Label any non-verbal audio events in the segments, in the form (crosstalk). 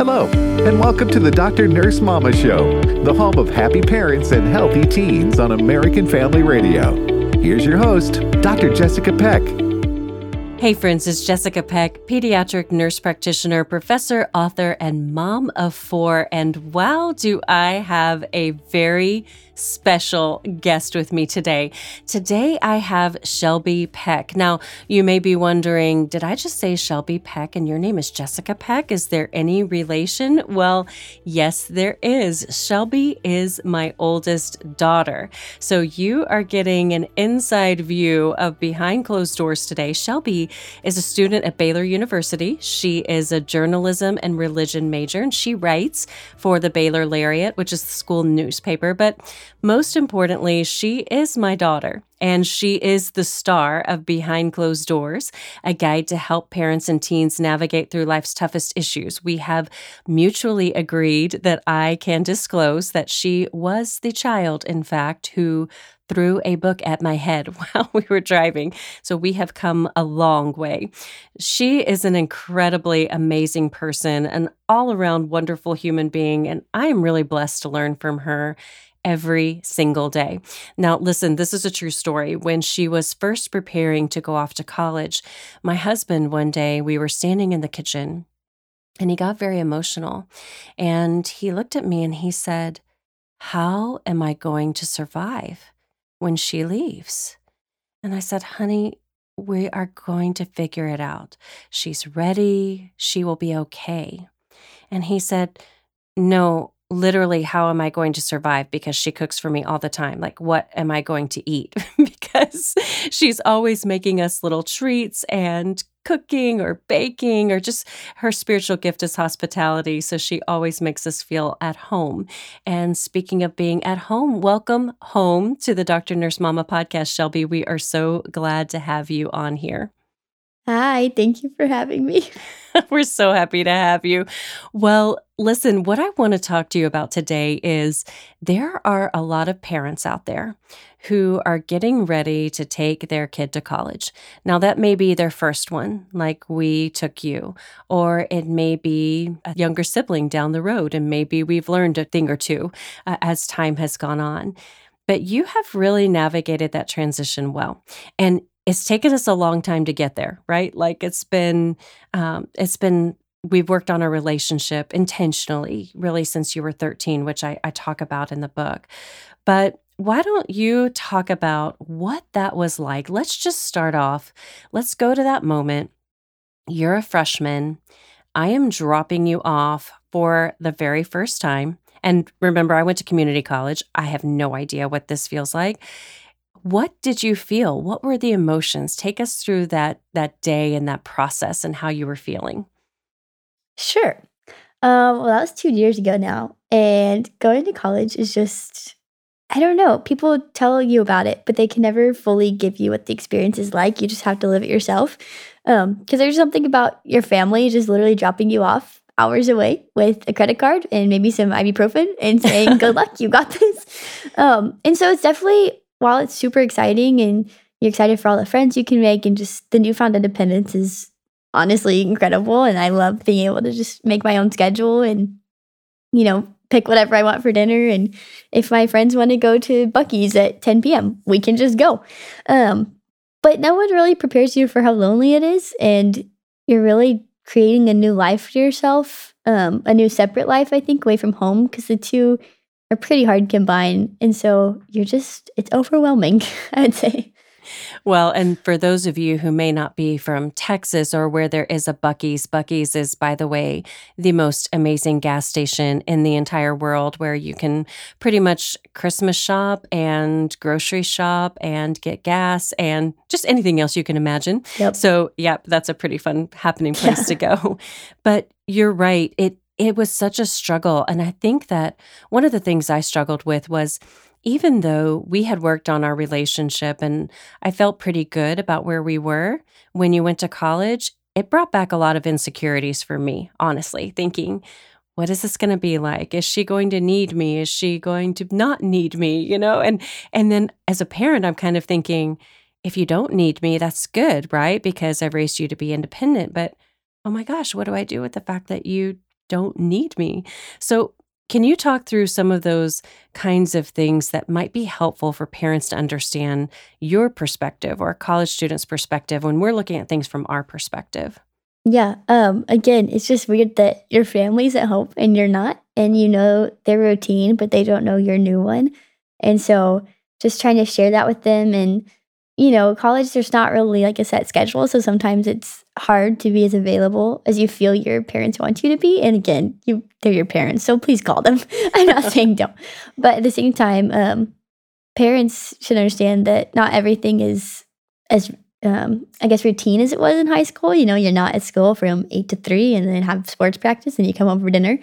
Hello, and welcome to the Dr. Nurse Mama Show, the home of happy parents and healthy teens on American Family Radio. Here's your host, Dr. Jessica Peck. Hey, friends, it's Jessica Peck, pediatric nurse practitioner, professor, author, and mom of four. And wow, do I have a very special guest with me today. Today I have Shelby Peck. Now, you may be wondering, did I just say Shelby Peck and your name is Jessica Peck? Is there any relation? Well, yes, there is. Shelby is my oldest daughter. So you are getting an inside view of behind closed doors today. Shelby is a student at Baylor University. She is a journalism and religion major, and she writes for the Baylor Lariat, which is the school newspaper. But most importantly, she is my daughter, and she is the star of Behind Closed Doors, a guide to help parents and teens navigate through life's toughest issues. We have mutually agreed that I can disclose that she was the child, in fact, who threw a book at my head (laughs) while we were driving. So we have come a long way. She is an incredibly amazing person, an all around wonderful human being, and I am really blessed to learn from her every single day. Now, listen, this is a true story. When she was first preparing to go off to college, my husband, one day, we were standing in the kitchen and he got very emotional. And he looked at me and he said, How am I going to survive when she leaves? And I said, Honey, we are going to figure it out. She's ready. She will be okay. And he said, No, literally how am i going to survive? Because she cooks for me all the time. Like what am i going to eat? (laughs) Because she's always making us little treats and cooking or baking or just her spiritual gift is hospitality. So she always makes us feel at home. And speaking of being at home welcome home to the dr nurse mama podcast shelby. We are so glad to have you on here Hi, thank you for having me. (laughs) (laughs) We're so happy to have you. Well, listen, what I want to talk to you about today is there are a lot of parents out there who are getting ready to take their kid to college. Now, that may be their first one, like we took you, or it may be a younger sibling down the road, and maybe we've learned a thing or two uh, as time has gone on but you have really navigated that transition well. And it's taken us a long time to get there, right? Like it's been, um, it's been, we've worked on a relationship intentionally, really since you were 13, which I, I talk about in the book. But why don't you talk about what that was like? Let's just start off. Let's go to that moment. You're a freshman. I am dropping you off for the very first time. And remember, I went to community college. I have no idea what this feels like. What did you feel? What were the emotions? Take us through that that day and that process and how you were feeling. Sure. Um, well, that was two years ago now, and going to college is just I don't know. People tell you about it, but they can never fully give you what the experience is like. You just have to live it yourself. Because um, there's something about your family just literally dropping you off hours away with a credit card and maybe some ibuprofen and saying, (laughs) "Good luck, you got this." Um, and so it's definitely while it's super exciting and you're excited for all the friends you can make and just the newfound independence is honestly incredible. And I love being able to just make my own schedule and you know pick whatever I want for dinner. And if my friends want to go to Buc-ee's at 10 p.m. we can just go. Um but no one really prepares you for how lonely it is. And you're really creating a new life for yourself um a new separate life I think away from home because the two are pretty hard to combine. And so you're just, it's overwhelming, (laughs) I'd say. Well, and for those of you who may not be from Texas or where there is a Buc-ee's, Buc-ee's is, by the way, the most amazing gas station in the entire world where you can pretty much Christmas shop and grocery shop and get gas and just anything else you can imagine. Yep. So, yep, that's a pretty fun happening place to go. But you're right. It it was such a struggle. And I think that one of the things I struggled with was even though we had worked on our relationship and I felt pretty good about where we were when you went to college, it brought back a lot of insecurities for me, honestly, thinking, what is this going to be like? Is she going to need me? Is she going to not need me? You know, and and then as a parent, I'm kind of thinking, if you don't need me, that's good, right? Because I've raised you to be independent. But oh my gosh, what do I do with the fact that you don't need me. So, can you talk through some of those kinds of things that might be helpful for parents to understand your perspective or a college student's perspective when we're looking at things from our perspective? Yeah. Um, again, it's just weird that your family's at home and you're not, and you know their routine, but they don't know your new one. And so just trying to share that with them and you know, college there's not really like a set schedule, so sometimes it's hard to be as available as you feel your parents want you to be. And again, you they're your parents, so please call them. (laughs) I'm not (laughs) saying don't, but at the same time, um, parents should understand that not everything is as um, I guess routine as it was in high school. You know, you're not at school from eight to three and then have sports practice and you come home for dinner.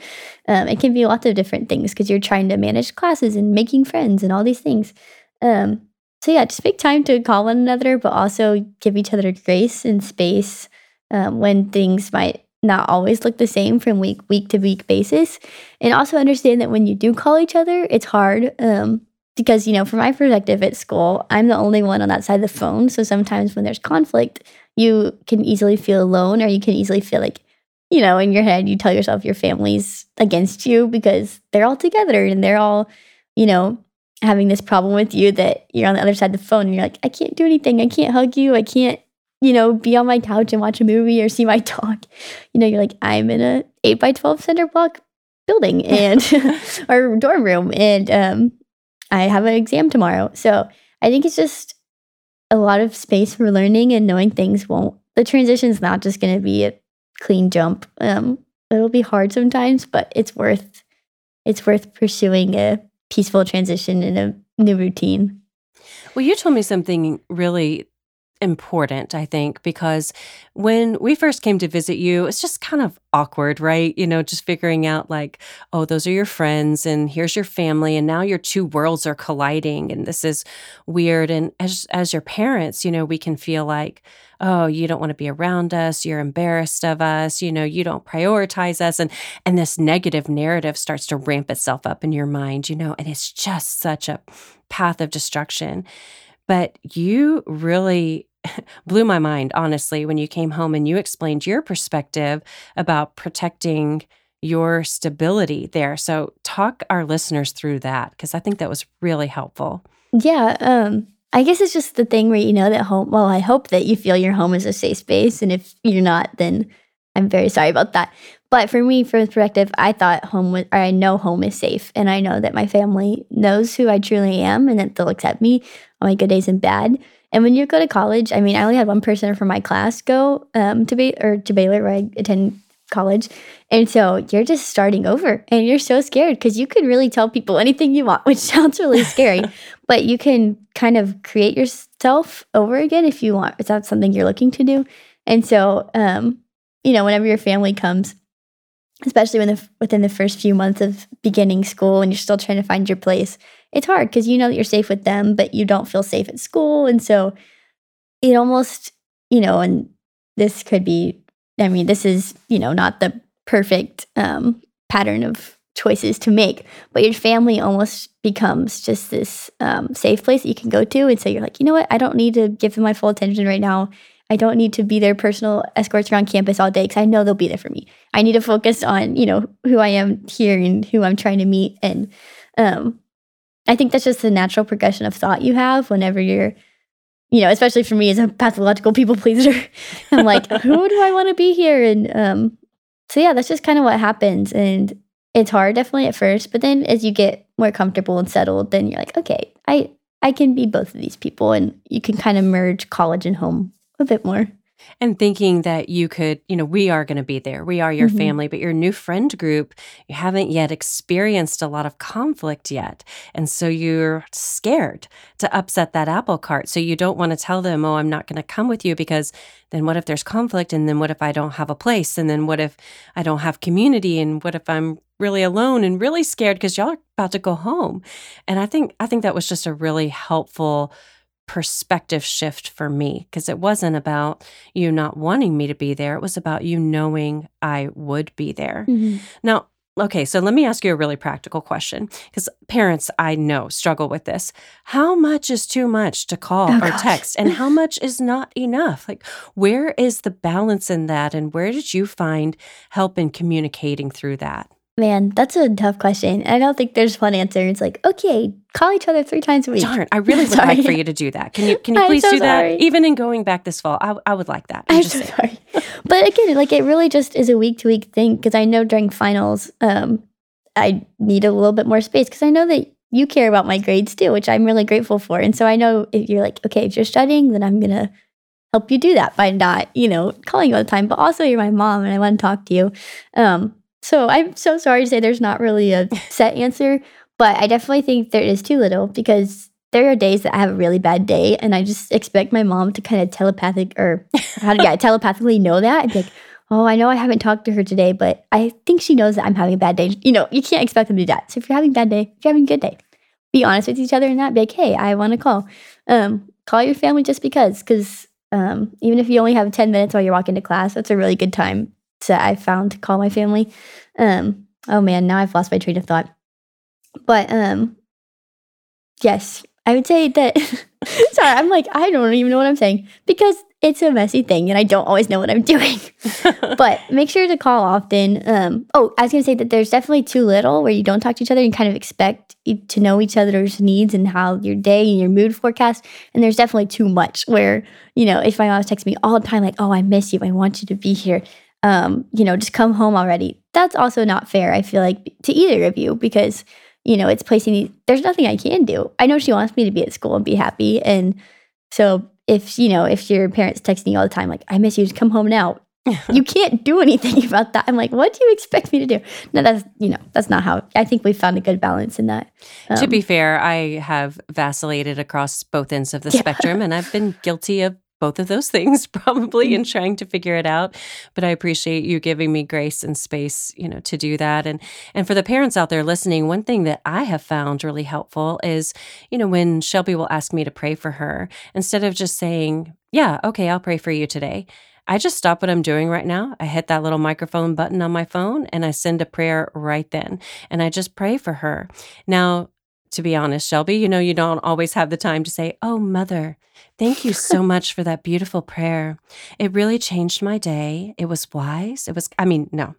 Um, it can be lots of different things because you're trying to manage classes and making friends and all these things. Um, so yeah, just make time to call one another, but also give each other grace and space um, when things might not always look the same from week week to week basis, and also understand that when you do call each other, it's hard. Um, because you know from my perspective at school i'm the only one on that side of the phone so sometimes when there's conflict you can easily feel alone or you can easily feel like you know in your head you tell yourself your family's against you because they're all together and they're all you know having this problem with you that you're on the other side of the phone and you're like, I can't do anything. I can't hug you. I can't, you know, be on my couch and watch a movie or see my (laughs) dog. You know, you're like, I'm in a eight by 12 center block building (laughs) and (laughs) our dorm room and um, I have an exam tomorrow. So I think it's just a lot of space for learning and knowing things won't, the transition is not just going to be a clean jump. Um, it'll be hard sometimes, but it's worth, it's worth pursuing a peaceful transition in a new routine. Well, you told me something really important, I think, because when we first came to visit you, it's just kind of awkward, right? You know, just figuring out like, oh, those are your friends and here's your family and now your two worlds are colliding and this is weird and as as your parents, you know, we can feel like, oh, you don't want to be around us, you're embarrassed of us, you know, you don't prioritize us and and this negative narrative starts to ramp itself up in your mind, you know, and it's just such a path of destruction. But you really (laughs) blew my mind, honestly, when you came home and you explained your perspective about protecting your stability there. So, talk our listeners through that because I think that was really helpful. Yeah. Um, I guess it's just the thing where you know that home. Well, I hope that you feel your home is a safe space. And if you're not, then I'm very sorry about that. But for me, from the perspective, I thought home was, or I know home is safe. And I know that my family knows who I truly am and that they'll accept me on my good days and bad. And when you go to college, I mean, I only had one person from my class go um, to be or to Baylor, where I attend college, and so you're just starting over, and you're so scared because you can really tell people (laughs) anything you want, which sounds really scary, (laughs) but you can kind of create yourself over again if you want. If that's something you're looking to do, and so um, you know, whenever your family comes, especially when the, within the first few months of beginning school and you're still trying to find your place, it's hard because you know that you're safe with them, but you don't feel safe at school. And so it almost, you know, and this could be, I mean, this is, you know, not the perfect um, pattern of choices to make, but your family almost becomes just this um, safe place that you can go to. And so you're like, you know what? I don't need to give them my full attention right now. I don't need to be their personal escorts around campus all day because I know they'll be there for me. I need to focus on, you know, who I am here and who I'm trying to meet. And um, I think that's just the natural progression of thought you have whenever you're, you know, especially for me as a pathological people pleaser. (laughs) I'm like, who do I want to be here? And um, so, yeah, that's just kind of what happens. And it's hard definitely at first, but then as you get more comfortable and settled, then you're like, okay, I, I can be both of these people. And you can kind of merge college and home a bit more. And thinking that you could, you know, we are going to be there. We are your mm-hmm. family, but your new friend group, you haven't yet experienced a lot of conflict yet. And so you're scared to upset that apple cart. So you don't want to tell them, oh, I'm not going to come with you because then what if there's conflict? And then what if I don't have a place? And then what if I don't have community? And what if I'm really alone and really scared because y'all are about to go home? And I think, I think that was just a really helpful perspective shift for me because it wasn't about you not wanting me to be there. It was about you knowing I would be there. Mm-hmm. Now, okay, so let me ask you a really practical question because parents I know struggle with this. How much is too much to call Oh, or gosh. text and how much is not enough? Like where is the balance in that and where did you find help in communicating through that? Man, that's a tough question. I don't think there's one answer. It's like, okay, call each other three times a week. Darn, I really (laughs) would like for you to do that. Can you can you please so do that? Even in going back this fall, I, I would like that. I'm I'm just so sorry. But again, like it really just is a week to week thing because I know during finals, um, I need a little bit more space because I know that you care about my grades too, which I'm really grateful for. And so I know if you're like, okay, if you're studying, then I'm gonna help you do that by not, you know, calling you all the time. But also, you're my mom, and I want to talk to you. Um, so I'm so sorry to say there's not really a (laughs) set answer, but I definitely think there is too little because there are days that I have a really bad day, and I just expect my mom to kind of telepathic or how to yeah, (laughs) telepathically know that. I'd be like, oh, I know I haven't talked to her today, but I think she knows that I'm having a bad day. You know, you can't expect them to do that. So if you're having a bad day, if you're having a good day, be honest with each other and that. Be like, hey, I want to call. Um, call your family just because, because um, even if you only have 10 minutes while you're walking to class, that's a really good time to I found to call my family. Um, oh man, now I've lost my train of thought. But um, yes, I would say that. (laughs) sorry, I'm like I don't even know what I'm saying because it's a messy thing and I don't always know what I'm (laughs) doing. (laughs) but make sure to call often. Um, oh, I was gonna say that there's definitely too little where you don't talk to each other and kind of expect to know each other's needs and how your day and your mood forecast. And there's definitely too much where you know if my mom texts me all the time like, "Oh, I miss you. I want you to be here." Um, you know, just come home already. That's also not fair. I feel like to either of you because you know it's placing. these- There's nothing I can do. I know she wants me to be at school and be happy, and so if you know if your parents texting you all the time like, "I miss you. Just come home now." (laughs) you can't do anything (laughs) about that. I'm like, what do you expect me to do? No, that's you know, that's not how. I think we found a good balance in that. to Um, be fair, I have vacillated across both ends of the (laughs) Yeah. spectrum and I've been guilty of both of those things (laughs) probably Mm. in trying to figure it out but i appreciate you giving me grace and space you know to do that and and for the parents out there listening one thing that i have found really helpful is you know when shelby will ask me to pray for her instead of just saying yeah okay i'll pray for you today I just stop what I'm doing right now. I hit that little microphone button on my phone and I send a prayer right then. And I just pray for her. Now, to be honest, Shelby, you know, you don't always have the time to say, Oh, mother, thank you so (laughs) much for that beautiful prayer. It really changed my day. It was wise. It was, I mean, no.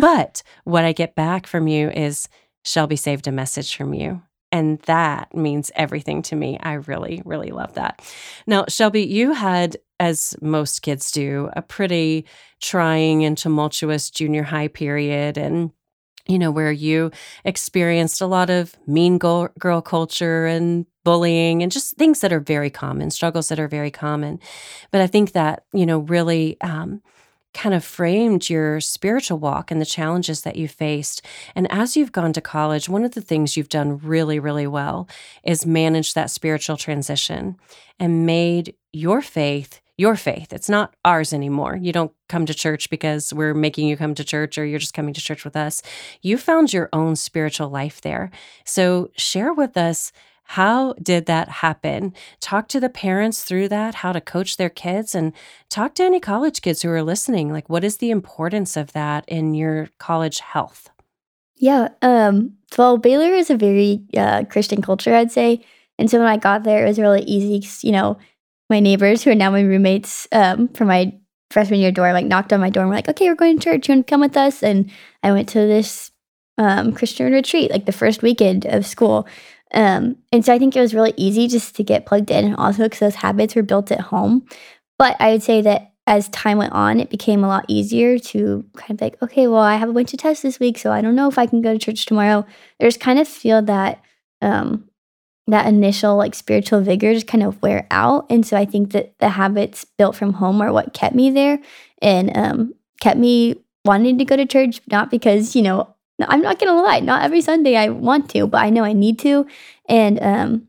But (laughs) what I get back from you is Shelby saved a message from you. And that means everything to me. I really, really love that. Now, Shelby, you had, as most kids do, a pretty trying and tumultuous junior high period. And you know, where you experienced a lot of mean girl, girl culture and bullying and just things that are very common, struggles that are very common. But I think that, you know, really um, kind of framed your spiritual walk and the challenges that you faced. And as you've gone to college, one of the things you've done really, really well is manage that spiritual transition and made your faith your faith. It's not ours anymore. You don't come to church because we're making you come to church or you're just coming to church with us. You found your own spiritual life there. So share with us how did that happen? Talk to the parents through that, how to coach their kids, and talk to any college kids who are listening. Like, what is the importance of that in your college health? Yeah. Um, well, Baylor is a very uh, Christian culture, I'd say. And so when I got there, it was really easy, you know, my neighbors who are now my roommates um, from my freshman year dorm, like knocked on my door and were like, okay, we're going to church. You want to come with us? And I went to this um, Christian retreat, like the first weekend of school. Um, and so I think it was really easy just to get plugged in, and also because those habits were built at home. But I would say that as time went on, it became a lot easier to kind of like, okay, well, I have a bunch of tests this week, so I don't know if I can go to church tomorrow. There's kind of feel that um, that initial like spiritual vigor just kind of wear out, and so I think that the habits built from home are what kept me there and um, kept me wanting to go to church, not because you know I'm not gonna lie, not every Sunday I want to, but I know I need to, and um,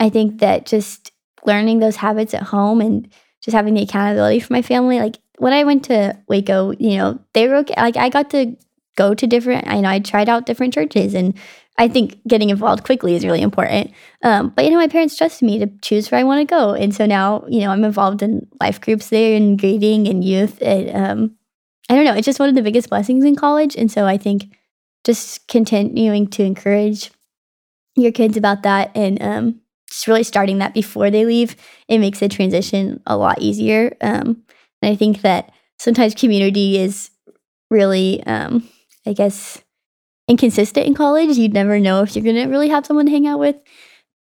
I think that just learning those habits at home and just having the accountability for my family. Like when I went to Waco, you know, they were okay. Like I got to go to different, I know I tried out different churches and I think getting involved quickly is really important. Um, but you know, my parents trusted me to choose where I want to go. And so now, you know, I'm involved in life groups there and grading and youth. And um, I don't know, it's just one of the biggest blessings in college. And so I think just continuing to encourage your kids about that and um, just really starting that before they leave, it makes the transition a lot easier. Um, and I think that sometimes community is really, um, I guess, inconsistent in college. You'd never know if you're going to really have someone to hang out with.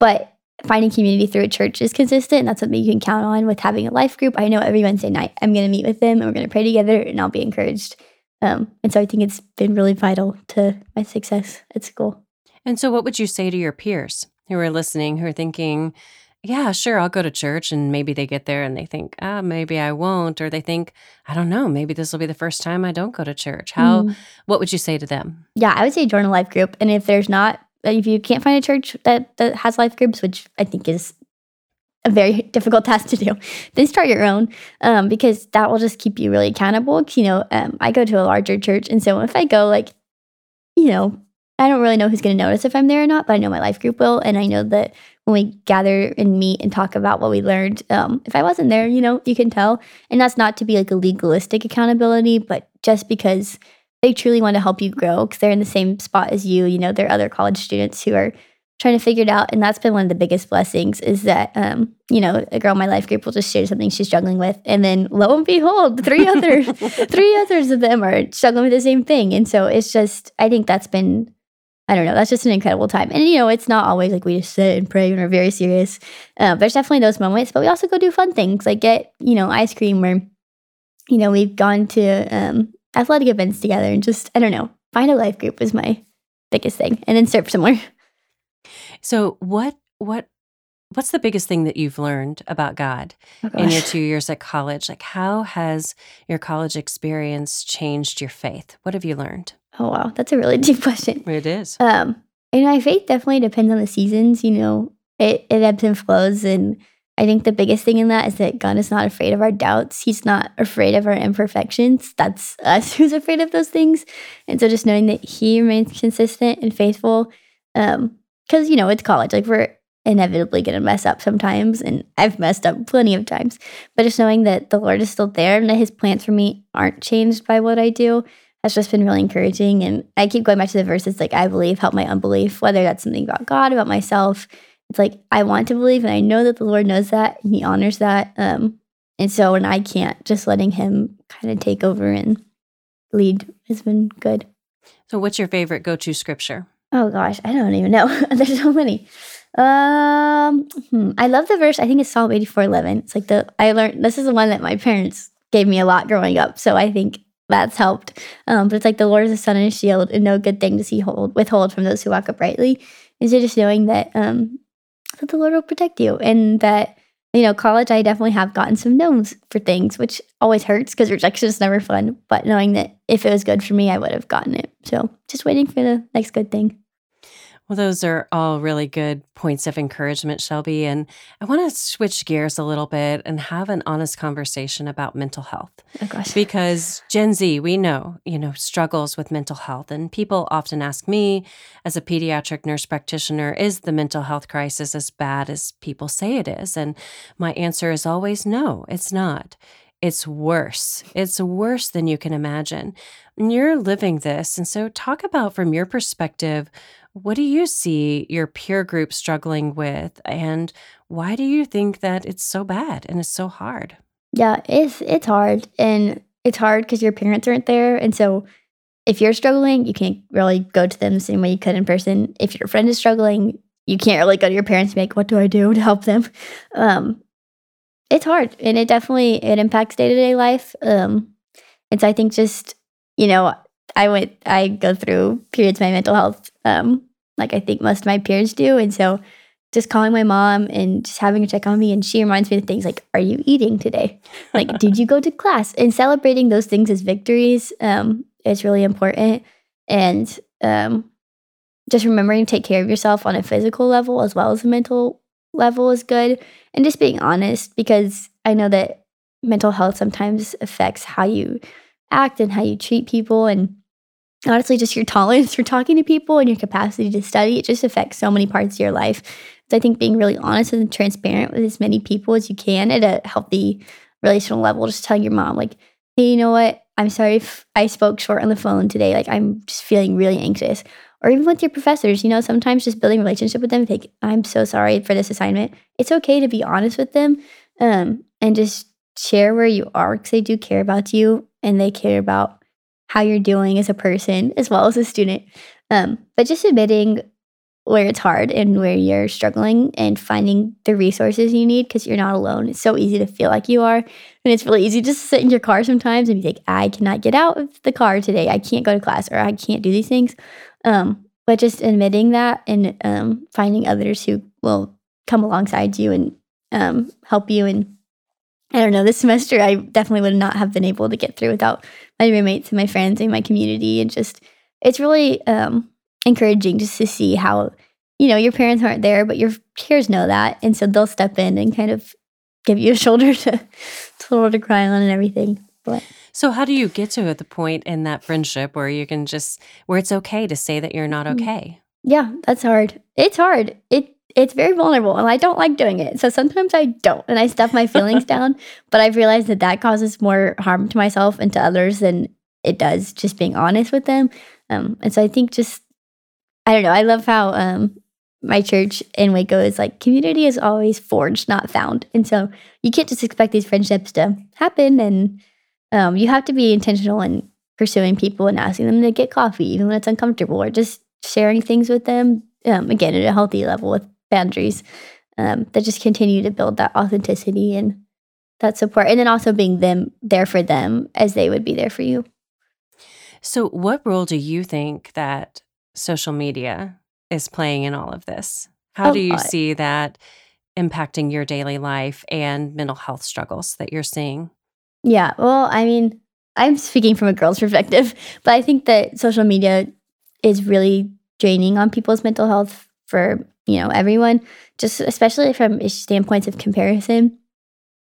But finding community through a church is consistent. And that's something you can count on with having a life group. I know every Wednesday night I'm going to meet with them and we're going to pray together and I'll be encouraged. Um, and so I think it's been really vital to my success at school. And so, what would you say to your peers who are listening, who are thinking, yeah, sure, I'll go to church. And maybe they get there and they think, ah, maybe I won't. Or they think, I don't know, maybe this will be the first time I don't go to church. How, mm. what would you say to them? Yeah, I would say join a life group. And if there's not, if you can't find a church that, that has life groups, which I think is a very difficult (laughs) task to do, then start your own um, because that will just keep you really accountable. You know, um, I go to a larger church. And so if I go like, you know, I don't really know who's going to notice if I'm there or not, but I know my life group will. And I know that when we gather and meet and talk about what we learned, um, if I wasn't there, you know, you can tell. And that's not to be like a legalistic accountability, but just because they truly want to help you grow because they're in the same spot as you. You know, there are other college students who are trying to figure it out. And that's been one of the biggest blessings is that, um, you know, a girl in my life group will just share something she's struggling with. And then lo and behold, three others, (laughs) three others of them are struggling with the same thing. And so it's just, I think that's been I don't know. That's just an incredible time. And, you know, it's not always like we just sit and pray and are very serious. Uh, there's definitely those moments, but we also go do fun things like get, you know, ice cream or, you know, we've gone to um, athletic events together and just, I don't know, find a life group is my biggest thing and then serve somewhere. (laughs) So, what, what, what's the biggest thing that you've learned about God oh, in your two years at college? Like, how has your college experience changed your faith? What have you learned? Oh wow, that's a really (laughs) deep question. It is. Um, and my faith definitely depends on the seasons. You know, it it ebbs and flows, and I think the biggest thing in that is that God is not afraid of our doubts. He's not afraid of our imperfections. That's (laughs) us who's afraid of those things. And so just knowing that He remains consistent and faithful, because um, you know it's college. Like we're inevitably going to mess up sometimes, and I've messed up plenty of times. But just knowing that the Lord is still there and that His plans for me aren't changed by what I do has just been really encouraging. And I keep going back to the verses like, I believe, help my unbelief, whether that's something about God, about myself. It's like, I want to believe, and I know that the Lord knows that, and He honors that. Um, and so when I can't, just letting Him kind of take over and lead has been good. So, what's your favorite go to scripture? Oh gosh, I don't even know. (laughs) There's so many. Um, hmm. I love the verse. I think it's Psalm 84 11. It's like the, I learned, this is the one that my parents gave me a lot growing up. So I think that's helped. Um, but it's like the Lord is a sun and a shield, and no good thing does he hold withhold from those who walk uprightly. And so just knowing that um, that the Lord will protect you, and that you know, college, I definitely have gotten some no's for things, which always hurts because rejection is never fun. But knowing that if it was good for me, I would have gotten it. So just waiting for the next good thing. Well, those are all really good points of encouragement, Shelby. And I want to switch gears a little bit and have an honest conversation about mental health. Oh, gosh. Because Gen Z, we know, you know, struggles with mental health. And people often ask me, as a pediatric nurse practitioner, is the mental health crisis as bad as people say it is? And my answer is always no, it's not. It's worse. It's worse than you can imagine. And you're living this. And so, talk about from your perspective what do you see your peer group struggling with? And why do you think that it's so bad and it's so hard? Yeah, it's it's hard. And it's hard because your parents aren't there. And so if you're struggling, you can't really go to them the same way you could in person. If your friend is struggling, you can't really go to your parents and be like, what do I do to help them? (laughs) Um, it's hard and it definitely it impacts day-to-day life. Um, so I think just, you know, I went I go through periods of my mental health um, like I think most of my peers do. And so just calling my mom and just having her check on me and she reminds me of things like, Are you eating today? Like, (laughs) did you go to class? And celebrating those things as victories um, is really important. And um, just remembering to take care of yourself on a physical level as well as a mental level is good. And just being honest because I know that mental health sometimes affects how you act and how you treat people. And honestly just your tolerance for talking to people and your capacity to study it just affects so many parts of your life so i think being really honest and transparent with as many people as you can at a healthy relational level just telling your mom like hey you know what I'm sorry if I spoke short on the phone today. Like, I'm just feeling really anxious. Or even with your professors, you know, sometimes just building relationship with them, like, I'm so sorry for this assignment. It's okay to be honest with them um, and just share where you are because they do care about you and they care about how you're doing as a person as well as a student. Um, but just admitting where it's hard and where you're struggling and finding the resources you need because you're not alone. It's so easy to feel like you are. And it's really easy just to sit in your car sometimes and be like, I cannot get out of the car today. I can't go to class or I can't do these things. Um, but just admitting that and um, finding others who will come alongside you and um, help you. And I don't know, this semester I definitely would not have been able to get through without my roommates and my friends and my community. And just, it's really, um, encouraging just to see how you know your parents aren't there but your peers know that. And so they'll step in and kind of give you a (laughs) shoulder to shoulder to cry on and everything. But so how do you get to the point in that friendship where you can just where it's okay to say that you're not mm. okay? Yeah that's hard. It's hard. It it's very vulnerable and i don't like doing it so sometimes i don't and i stuff my feelings (laughs) down but i've realized that that causes more harm to myself and to others than it does just being honest with them um, and so i think just I don't know. I love how um, my church in Waco is like community is always forged, not found. And so you can't just expect these friendships to happen. And um, you have to be intentional in pursuing people and asking them to get coffee, even when it's uncomfortable, or just sharing things with them, um, again, at a healthy level with boundaries um, that just continue to build that authenticity and that support. And then also being them there for them as they would be there for you. So, what role do you think that social media is playing in all of this. How do you see that impacting your daily life and mental health struggles that you're seeing? Yeah, well, I mean, I'm speaking from a girl's (laughs) perspective, but I think that social media is really draining on people's mental health for, you know, everyone, just especially from a standpoints of comparison.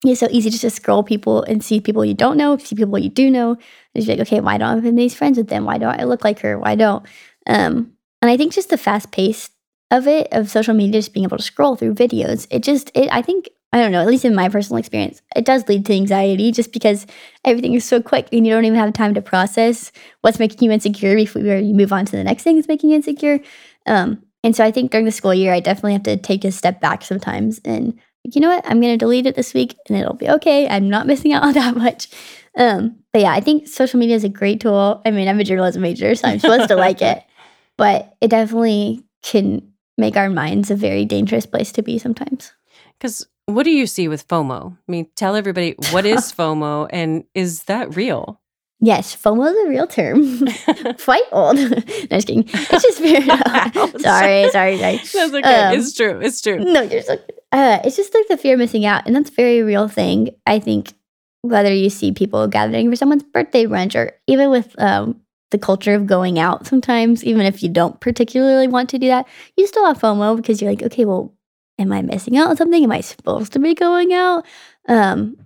It's so easy to just scroll people and see people you don't know, see people you do know, and just be like, okay, why don't I have these friends with them? Why don't I look like her? Why don't? Um, and I think just the fast pace of it, of social media, just being able to scroll through videos, it just, it, I think, I don't know, at least in my personal experience, it does lead to anxiety just because everything is so quick and you don't even have time to process what's making you insecure before you move on to the next thing that's making you insecure. Um, and so I think during the school year, I definitely have to take a step back sometimes and, you know what, I'm going to delete it this week and it'll be okay. I'm not missing out (laughs) on that much. Um, but yeah, I think social media is a great tool. I mean, I'm a journalism major, so I'm supposed to like it (laughs) but it definitely can make our minds a very dangerous place to be sometimes. Because what do you see with FOMO? I mean, tell everybody what is (laughs) FOMO and is that real? Yes, FOMO is a real term. (laughs) Quite old. (laughs) no, just kidding. It's just very. (laughs) sorry, sorry, sorry. That's okay. Um, it's true. It's true. No, you're so. Uh, it's just like the fear of missing out, and that's a very real thing. I think whether you see people gathering for someone's birthday brunch, or even with um, the culture of going out sometimes, even if you don't particularly want to do that, you still have FOMO because you're like, okay, well, am I missing out on something? Am I supposed to be going out? Um,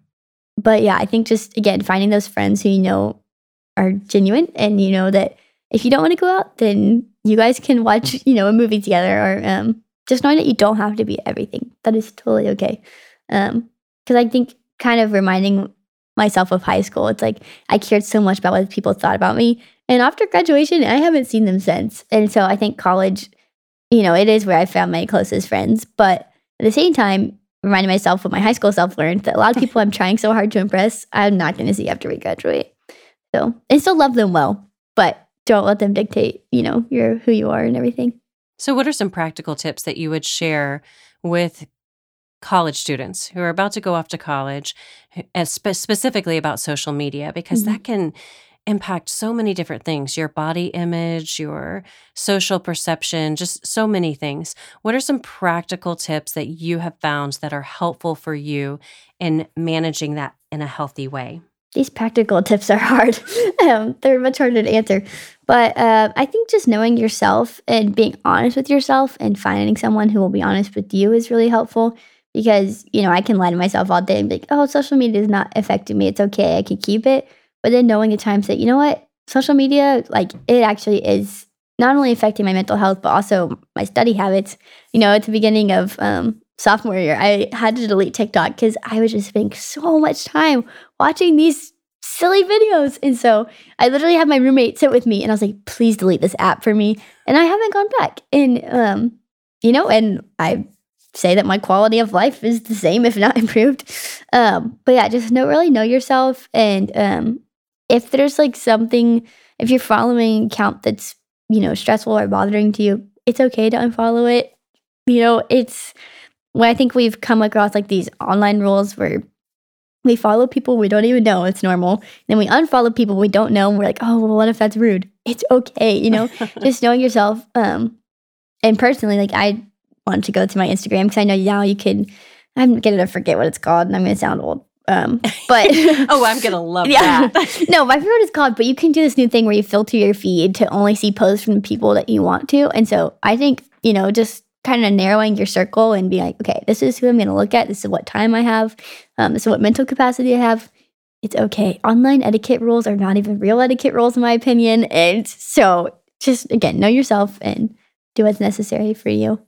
but yeah, I think just again, finding those friends who you know are genuine and you know that if you don't want to go out, then you guys can watch, you know, a movie together or um, just knowing that you don't have to be everything. That is totally okay. Um, because I think kind of reminding myself of high school, it's like I cared so much about what people thought about me. And after graduation, I haven't seen them since. And so I think college, you know, it is where I found my closest friends. But at the same time, reminding myself what my high school self learned that a lot of people I'm trying so hard to impress, I'm not going to see after we graduate. So and still love them well, but don't let them dictate, you know, your who you are and everything. So, what are some practical tips that you would share with college students who are about to go off to college, specifically about social media? Because mm-hmm. that can impact so many different things your body image, your social perception, just so many things. What are some practical tips that you have found that are helpful for you in managing that in a healthy way? These practical (laughs) tips are hard. um, they're much harder to answer. But uh, I think just knowing yourself and being honest with yourself and finding someone who will be honest with you is really helpful because, you know, I can lie to myself all day and be like, oh, social media is not affecting me. It's okay. I can keep it. But then knowing at times that, you know what, social media, like it actually is not only affecting my mental health, but also my study habits. You know, at the beginning of um, sophomore year, I had to delete TikTok because I was just spending so much time watching these silly videos. And so I literally had my roommate sit with me and I was like, please delete this app for me. And I haven't gone back. And, um, you know, and I say that my quality of life is the same, if not (laughs) improved. Um, but yeah, just know, really know yourself. And um, if there's like something, if you're following account that's, you know, stressful or bothering to you, it's okay to unfollow it. You know, it's when I think we've come across like these online rules where we follow people we don't even know it's normal. Then we unfollow people we don't know and we're like, oh, well, what if that's rude? It's okay, you know, (laughs) just knowing yourself. Um, and personally, like I want to go to my Instagram because I know now you can. I'm gonna forget what it's called, and I'm gonna sound old. Um, but (laughs) (laughs) oh, I'm gonna love yeah. that. no, I forget what it's called, but you can do this new thing where you filter your feed to only see posts from the people that you want to. And so I think you know just kind of narrowing your circle and being like, okay, this is who I'm gonna look at. This is what time I have. Um, this is what mental capacity I have. It's okay. Online etiquette rules are not even real etiquette rules, in my opinion. And so just again, know yourself and do what's necessary for you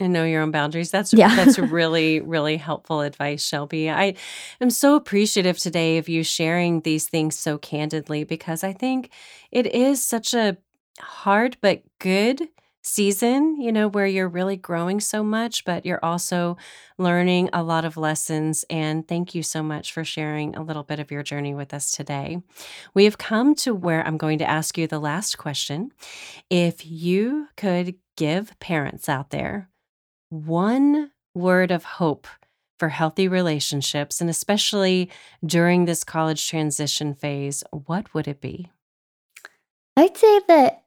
and know your own boundaries. That's yeah. that's (laughs) really really helpful advice, Shelby. I am so appreciative today of you sharing these things so candidly because I think it is such a hard but good season, you know, where you're really growing so much, but you're also learning a lot of lessons. And thank you so much for sharing a little bit of your journey with us today. We have come to where I'm going to ask you the last question. If you could give parents out there one word of hope for healthy relationships, and especially during this college transition phase, what would it be? I'd say that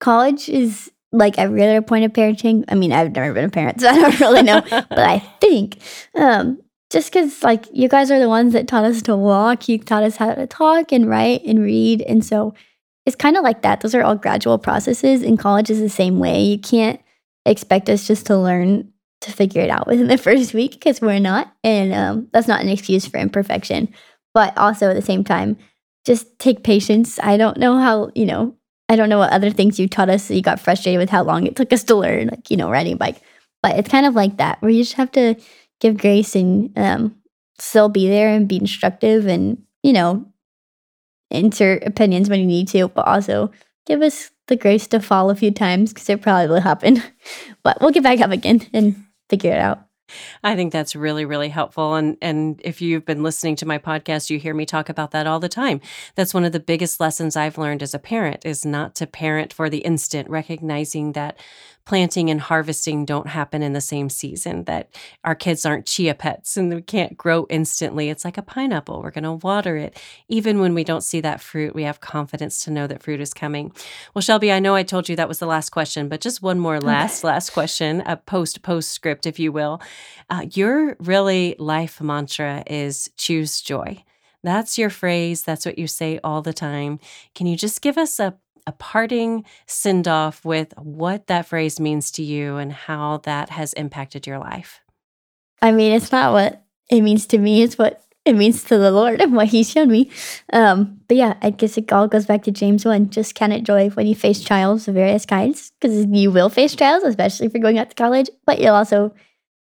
college is like every other point of parenting. I mean, I've never been a parent, so I don't (laughs) really know, but I think um, just because like you guys are the ones that taught us to walk, you taught us how to talk and write and read, and so it's kind of like that. Those are all gradual processes, and college is the same way. You can't expect us just to learn to figure it out within the (laughs) first week because we're not. And um, that's not an excuse for imperfection. But also at the same time, just take patience. I don't know how, you know, I don't know what other things you taught us. You got frustrated with how long it took us to learn, like, you know, riding a bike. But it's kind of like that where you just have to give grace and um, still be there and be instructive and, you know, insert opinions when you need to, but also give us the grace to fall a few times because it probably will happen. (laughs) but we'll get back up again and figure it out. I think that's really, really helpful. And and if you've been listening to my podcast, you hear me talk about that all the time. That's one of the biggest lessons I've learned as a parent is not to parent for the instant, recognizing that planting and harvesting don't happen in the same season, that our kids aren't chia pets and we can't grow instantly. It's like a pineapple. We're going to water it. Even when we don't see that fruit, we have confidence to know that fruit is coming. Well, Shelby, I know I told you that was the last question, but just one more last, last question, a post postscript, if you will. Uh, your really life mantra is choose joy. That's your phrase. That's what you say all the time. Can you just give us a a parting send off with what that phrase means to you and how that has impacted your life. I mean, it's not what it means to me, it's what it means to the Lord and what He's shown me. Um, but yeah, I guess it all goes back to James 1. Just count it joy when you face trials of various kinds, because you will face trials, especially if you're going out to college, but you'll also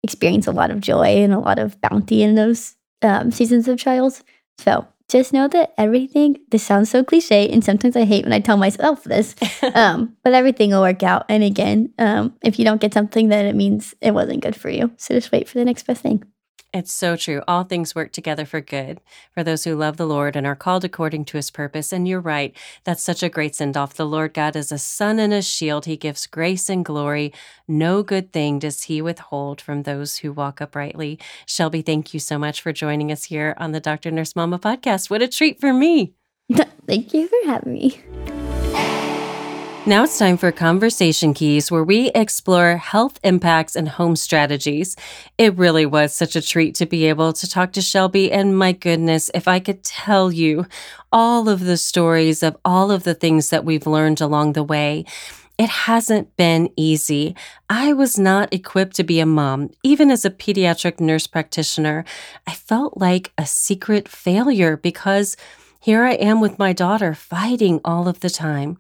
experience a lot of joy and a lot of bounty in those um, seasons of trials. So just know that everything this sounds so cliche and sometimes i hate when i tell myself this (laughs) um, but everything will work out. And again um, if you don't get something then it means it wasn't good for you. So just wait for the next best thing it's so true. All things work together for good for those who love the Lord and are called according to his purpose. And you're right. That's such a great send off. The Lord God is a sun and a shield. He gives grace and glory. No good thing does he withhold from those who walk uprightly. Shelby, thank you so much for joining us here on the Dr. Nurse Mama podcast. What a treat for me. (laughs) thank you for having me. Now it's time for Conversation Keys, where we explore health impacts and home strategies. It really was such a treat to be able to talk to Shelby, and my goodness, if I could tell you all of the stories of all of the things that we've learned along the way. It hasn't been easy. I was not equipped to be a mom. Even as a pediatric nurse practitioner, I felt like a secret failure because here I am with my daughter fighting all of the time.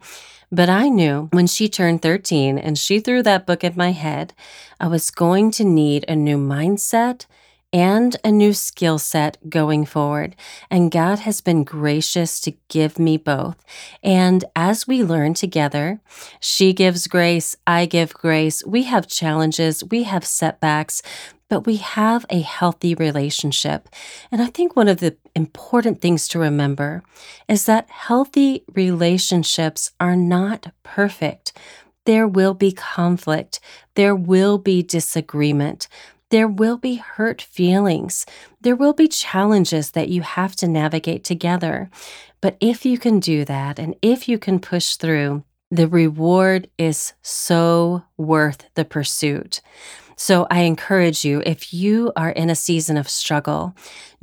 But I knew when she turned 13 and she threw that book at my head, I was going to need a new mindset and a new skill set going forward. And God has been gracious to give me both. And as we learn together, she gives grace, I give grace. We have challenges, we have setbacks, but we have a healthy relationship. And I think one of the important things to remember is that healthy relationships are not perfect. There will be conflict. There will be disagreement. There will be hurt feelings. There will be challenges that you have to navigate together. But if you can do that and if you can push through, the reward is so worth the pursuit. So I encourage you, if you are in a season of struggle,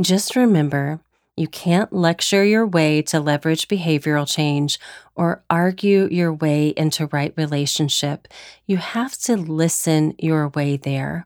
just remember you can't lecture your way to leverage behavioral change or argue your way into right relationship. You have to listen your way there.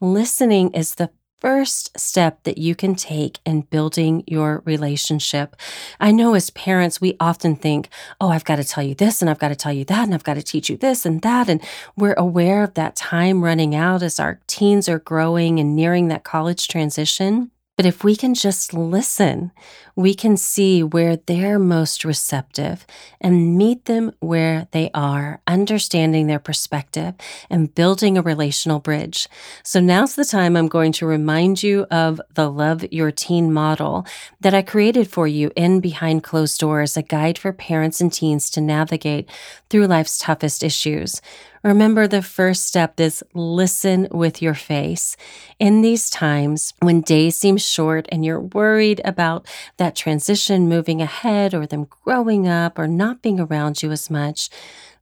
Listening is the first step that you can take in building your relationship. I know as parents, we often think, oh, I've got to tell you this and I've got to tell you that and I've got to teach you this and that. And we're aware of that time running out as our teens are growing and nearing that college transition. But if we can just listen, we can see where they're most receptive and meet them where they are, understanding their perspective and building a relational bridge. So now's the time I'm going to remind you of the Love Your Teen model that I created for you in Behind Closed Doors, a guide for parents and teens to navigate through life's toughest issues. Remember, the first step is listen with your face. In these times when days seem short and you're worried about that transition moving ahead or them growing up or not being around you as much,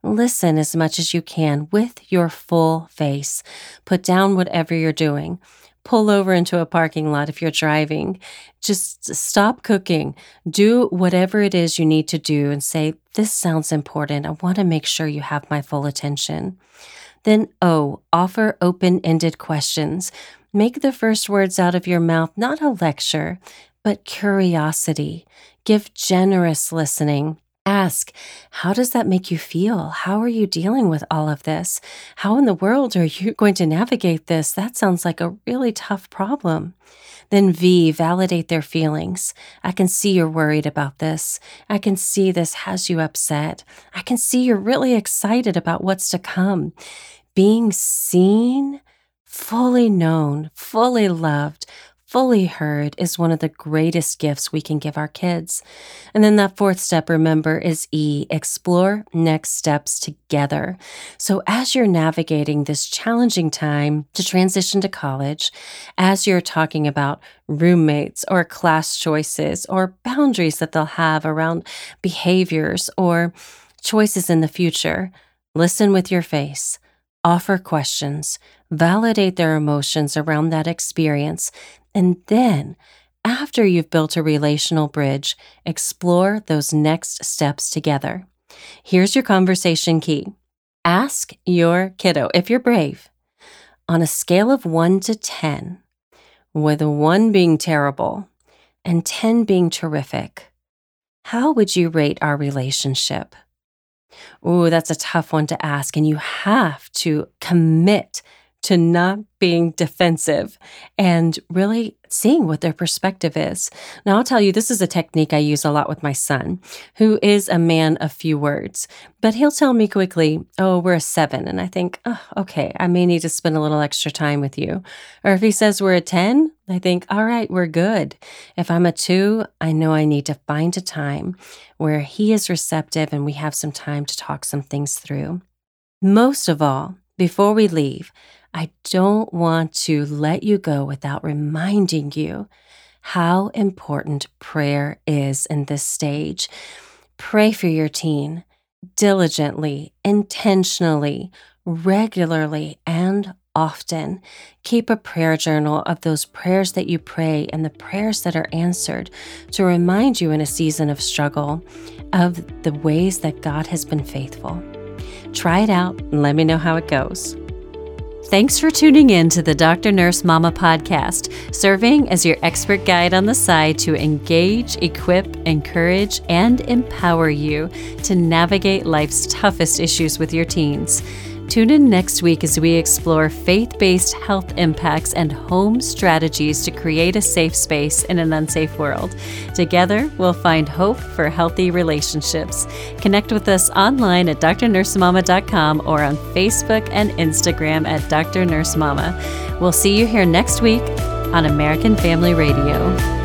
listen as much as you can with your full face. Put down whatever you're doing pull over into a parking lot if you're driving. Just stop cooking. Do whatever it is you need to do and say, This sounds important. I want to make sure you have my full attention. Then, O, offer open ended questions. Make the first words out of your mouth not a lecture, but curiosity. Give generous listening. Ask, how does that make you feel? How are you dealing with all of this? How in the world are you (laughs) going to navigate this? That sounds like a really tough problem. Then, V, validate their feelings. I can see you're worried about this. I can see this has you upset. I can see you're really excited about what's to come. Being seen, fully known, fully loved, fully heard is one of the greatest gifts we can give our kids. And then that fourth step, remember, is E explore next steps together. So as you're navigating this challenging time to transition to college, as you're talking about roommates or class choices or boundaries that they'll have around behaviors or choices in the future, listen with your face offer questions, validate their emotions around that experience, and then, after you've built a relational bridge, explore those next steps together. Here's your conversation key ask your kiddo, if you're brave, on a scale of 1 to 10, with 1 being terrible and 10 being terrific, how would you rate our relationship? Ooh, that's a tough one to ask. And you have to commit to not being defensive and really seeing what their perspective is. Now, I'll tell you, this is a technique I use a lot with my son, who is a man of few words, but he'll tell me quickly, Oh, we're a seven. And I think, oh, okay, I may need to spend a little extra time with you. Or if he says we're a 10, I think, All right, we're good. If I'm a two, I know I need to find a time where he is receptive and we have some time to talk some things through. Most of all, before we leave, I don't want to let you go without reminding you how important prayer is in this stage. Pray for your teen diligently, intentionally, regularly, and often. Keep a prayer journal of those prayers that you pray and the prayers that are answered to remind you in a season of struggle of the ways that God has been faithful. Try it out and let me know how it goes. Thanks for tuning in to the Dr. Nurse Mama podcast, serving as your expert guide on the side to engage, equip, encourage, and empower you to navigate life's toughest issues with your teens. Tune in next week as we explore faith based health impacts and home strategies to create a safe space in an unsafe world. Together, we'll find hope for healthy relationships. Connect with us online at drnursemama.com or on Facebook and Instagram at Dr. Nurse Mama. We'll see you here next week on American Family Radio.